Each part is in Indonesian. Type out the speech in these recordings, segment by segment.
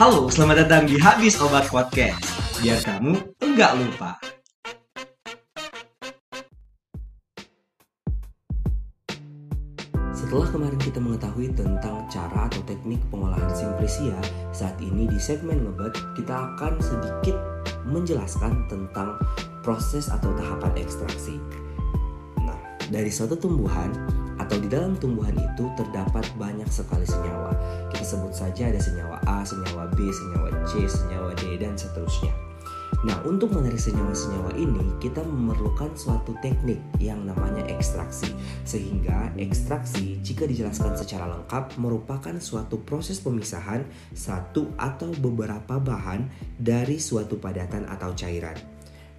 Halo, selamat datang di Habis Obat Podcast. Biar kamu enggak lupa. Setelah kemarin kita mengetahui tentang cara atau teknik pengolahan simplisia, saat ini di segmen ngebet kita akan sedikit menjelaskan tentang proses atau tahapan ekstraksi. Nah, dari suatu tumbuhan atau di dalam tumbuhan itu terdapat banyak sekali senyawa. Kita sebut saja ada senyawa A, senyawa B, senyawa C, senyawa D, dan seterusnya. Nah, untuk menarik senyawa-senyawa ini, kita memerlukan suatu teknik yang namanya ekstraksi. Sehingga ekstraksi, jika dijelaskan secara lengkap, merupakan suatu proses pemisahan satu atau beberapa bahan dari suatu padatan atau cairan.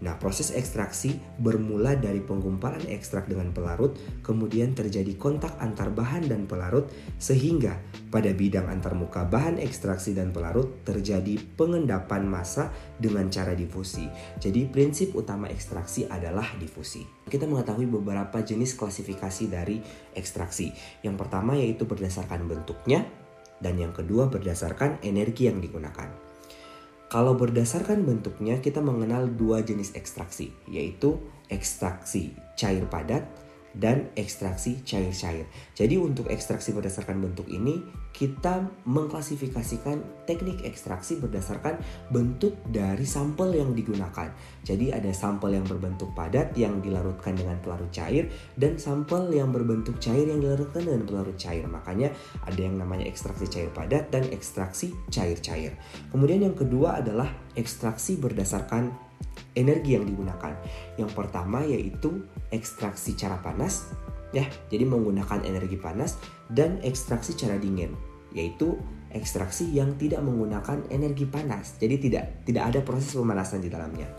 Nah, proses ekstraksi bermula dari penggumpalan ekstrak dengan pelarut, kemudian terjadi kontak antar bahan dan pelarut, sehingga pada bidang antarmuka bahan ekstraksi dan pelarut terjadi pengendapan massa dengan cara difusi. Jadi, prinsip utama ekstraksi adalah difusi. Kita mengetahui beberapa jenis klasifikasi dari ekstraksi. Yang pertama yaitu berdasarkan bentuknya, dan yang kedua berdasarkan energi yang digunakan. Kalau berdasarkan bentuknya kita mengenal dua jenis ekstraksi, yaitu ekstraksi cair padat dan ekstraksi cair-cair. Jadi untuk ekstraksi berdasarkan bentuk ini kita mengklasifikasikan teknik ekstraksi berdasarkan bentuk dari sampel yang digunakan. Jadi ada sampel yang berbentuk padat yang dilarutkan dengan pelarut cair dan sampel yang berbentuk cair yang dilarutkan dengan pelarut cair. Makanya ada yang namanya ekstraksi cair padat dan ekstraksi cair-cair. Kemudian yang kedua adalah ekstraksi berdasarkan energi yang digunakan. Yang pertama yaitu ekstraksi cara panas ya. Jadi menggunakan energi panas dan ekstraksi cara dingin yaitu ekstraksi yang tidak menggunakan energi panas. Jadi tidak tidak ada proses pemanasan di dalamnya.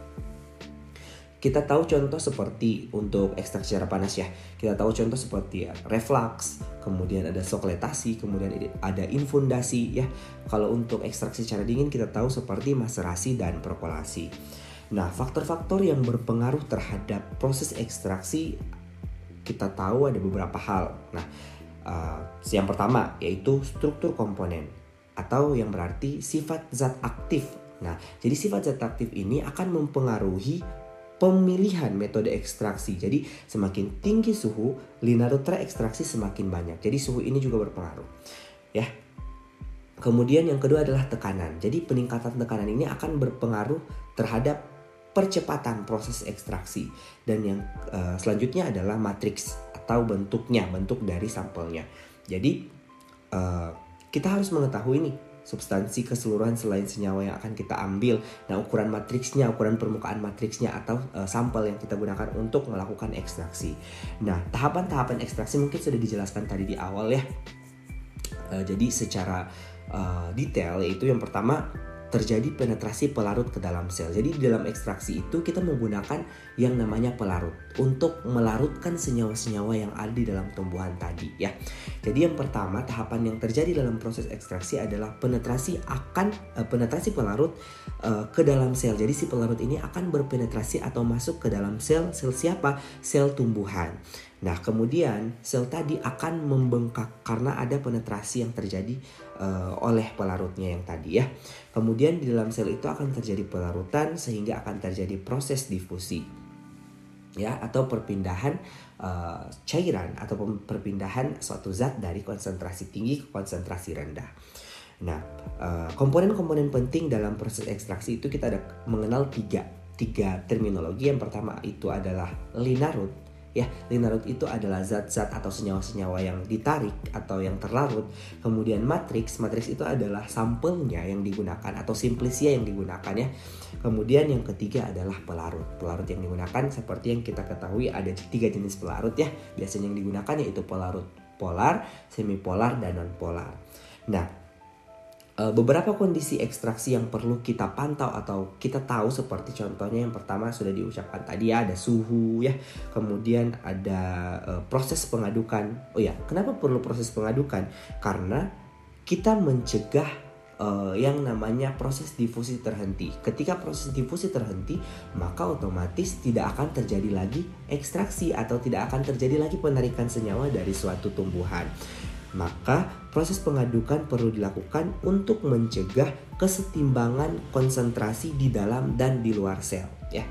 Kita tahu contoh seperti untuk ekstraksi cara panas ya. Kita tahu contoh seperti ya, reflux, kemudian ada sokletasi, kemudian ada infundasi ya. Kalau untuk ekstraksi cara dingin kita tahu seperti maserasi dan perkolasi. Nah, faktor-faktor yang berpengaruh terhadap proses ekstraksi kita tahu ada beberapa hal. Nah, uh, yang pertama yaitu struktur komponen atau yang berarti sifat zat aktif. Nah, jadi sifat zat aktif ini akan mempengaruhi pemilihan metode ekstraksi. Jadi semakin tinggi suhu, linarutra ekstraksi semakin banyak. Jadi suhu ini juga berpengaruh. Ya. Kemudian yang kedua adalah tekanan. Jadi peningkatan tekanan ini akan berpengaruh terhadap percepatan proses ekstraksi dan yang uh, selanjutnya adalah matriks atau bentuknya bentuk dari sampelnya jadi uh, kita harus mengetahui nih substansi keseluruhan selain senyawa yang akan kita ambil. Nah, ukuran matriksnya, ukuran permukaan matriksnya atau uh, sampel yang kita gunakan untuk melakukan ekstraksi. Nah, tahapan-tahapan ekstraksi mungkin sudah dijelaskan tadi di awal ya. Uh, jadi secara uh, detail yaitu yang pertama terjadi penetrasi pelarut ke dalam sel. Jadi di dalam ekstraksi itu kita menggunakan yang namanya pelarut untuk melarutkan senyawa-senyawa yang ada di dalam tumbuhan tadi ya. Jadi yang pertama tahapan yang terjadi dalam proses ekstraksi adalah penetrasi akan uh, penetrasi pelarut uh, ke dalam sel. Jadi si pelarut ini akan berpenetrasi atau masuk ke dalam sel sel siapa? Sel tumbuhan. Nah, kemudian sel tadi akan membengkak karena ada penetrasi yang terjadi uh, oleh pelarutnya yang tadi ya. Kemudian di dalam sel itu akan terjadi pelarutan sehingga akan terjadi proses difusi ya atau perpindahan uh, cairan atau perpindahan suatu zat dari konsentrasi tinggi ke konsentrasi rendah. Nah, uh, komponen-komponen penting dalam proses ekstraksi itu kita ada mengenal tiga tiga terminologi. Yang pertama itu adalah linarut ya linarut itu adalah zat-zat atau senyawa-senyawa yang ditarik atau yang terlarut. Kemudian matriks matriks itu adalah sampelnya yang digunakan atau simplisia yang digunakan ya. Kemudian yang ketiga adalah pelarut. Pelarut yang digunakan seperti yang kita ketahui ada tiga jenis pelarut ya. Biasanya yang digunakan yaitu pelarut polar semipolar dan non polar nah beberapa kondisi ekstraksi yang perlu kita pantau atau kita tahu seperti contohnya yang pertama sudah diucapkan tadi ya ada suhu ya. Kemudian ada uh, proses pengadukan. Oh ya kenapa perlu proses pengadukan? Karena kita mencegah uh, yang namanya proses difusi terhenti. Ketika proses difusi terhenti maka otomatis tidak akan terjadi lagi ekstraksi atau tidak akan terjadi lagi penarikan senyawa dari suatu tumbuhan Maka proses pengadukan perlu dilakukan untuk mencegah kesetimbangan konsentrasi di dalam dan di luar sel ya.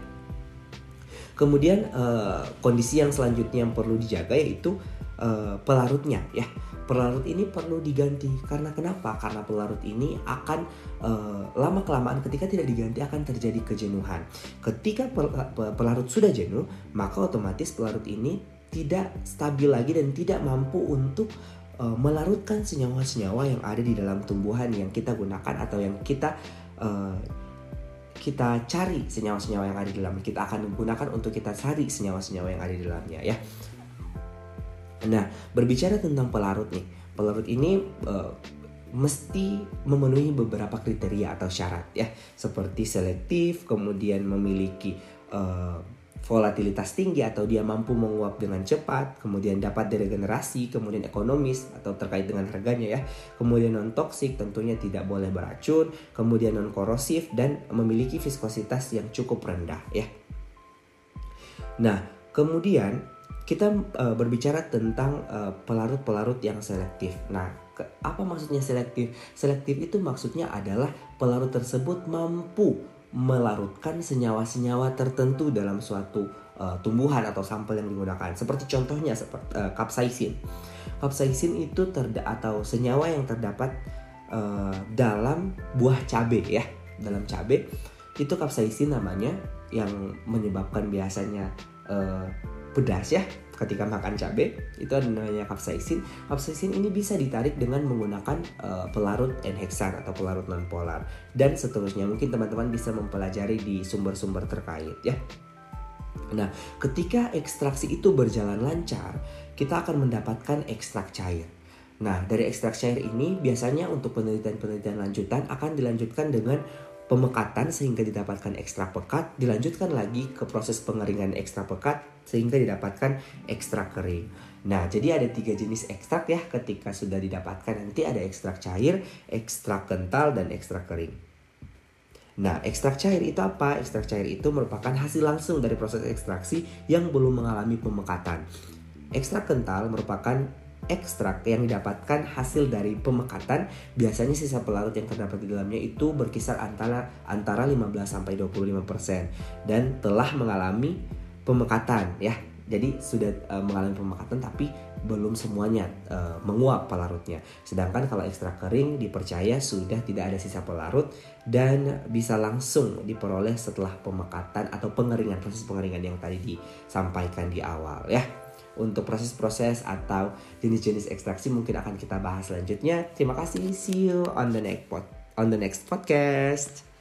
Kemudian uh, kondisi yang selanjutnya yang perlu dijaga yaitu uh, pelarutnya ya pelarut ini perlu diganti karena kenapa? Karena pelarut ini akan uh, lama kelamaan ketika tidak diganti akan terjadi kejenuhan. Ketika pelarut sudah jenuh, maka otomatis pelarut ini tidak stabil lagi dan tidak mampu untuk uh, melarutkan senyawa-senyawa yang ada di dalam tumbuhan yang kita gunakan atau yang kita uh, kita cari senyawa-senyawa yang ada di dalamnya. Kita akan gunakan untuk kita cari senyawa-senyawa yang ada di dalamnya ya. Nah, berbicara tentang pelarut nih, pelarut ini uh, mesti memenuhi beberapa kriteria atau syarat ya, seperti selektif, kemudian memiliki uh, volatilitas tinggi atau dia mampu menguap dengan cepat, kemudian dapat diregenerasi, kemudian ekonomis atau terkait dengan harganya ya, kemudian non toksik tentunya tidak boleh beracun, kemudian non korosif dan memiliki viskositas yang cukup rendah ya. Nah, kemudian kita uh, berbicara tentang eh, pelarut-pelarut uh, yang selektif. Nah, ke, apa maksudnya selektif? Selektif itu maksudnya adalah pelarut tersebut mampu melarutkan senyawa-senyawa tertentu dalam suatu uh, tumbuhan atau sampel yang digunakan. Seperti contohnya seperti uh, kapsaisin. Kapsaisin itu terda atau senyawa yang terdapat uh, dalam buah cabai ya, dalam cabai itu kapsaisin namanya yang menyebabkan biasanya uh, pedas ya ketika makan cabai itu ada namanya kapsaisin. Kapsaisin ini bisa ditarik dengan menggunakan uh, pelarut N-hexan atau pelarut non polar dan seterusnya. Mungkin teman-teman bisa mempelajari di sumber-sumber terkait ya. Nah, ketika ekstraksi itu berjalan lancar, kita akan mendapatkan ekstrak cair. Nah, dari ekstrak cair ini biasanya untuk penelitian-penelitian lanjutan akan dilanjutkan dengan pemekatan sehingga didapatkan ekstra pekat, dilanjutkan lagi ke proses pengeringan ekstra pekat sehingga didapatkan ekstra kering. Nah, jadi ada tiga jenis ekstrak ya ketika sudah didapatkan nanti ada ekstrak cair, ekstrak kental, dan ekstrak kering. Nah, ekstrak cair itu apa? Ekstrak cair itu merupakan hasil langsung dari proses ekstraksi yang belum mengalami pemekatan. Ekstrak kental merupakan ekstrak yang didapatkan hasil dari pemekatan biasanya sisa pelarut yang terdapat di dalamnya itu berkisar antara antara 15 sampai 25% dan telah mengalami pemekatan ya. Jadi sudah uh, mengalami pemekatan tapi belum semuanya uh, menguap pelarutnya. Sedangkan kalau ekstrak kering dipercaya sudah tidak ada sisa pelarut dan bisa langsung diperoleh setelah pemekatan atau pengeringan proses pengeringan yang tadi disampaikan di awal ya untuk proses-proses atau jenis-jenis ekstraksi mungkin akan kita bahas selanjutnya. Terima kasih. See you on the next pod on the next podcast.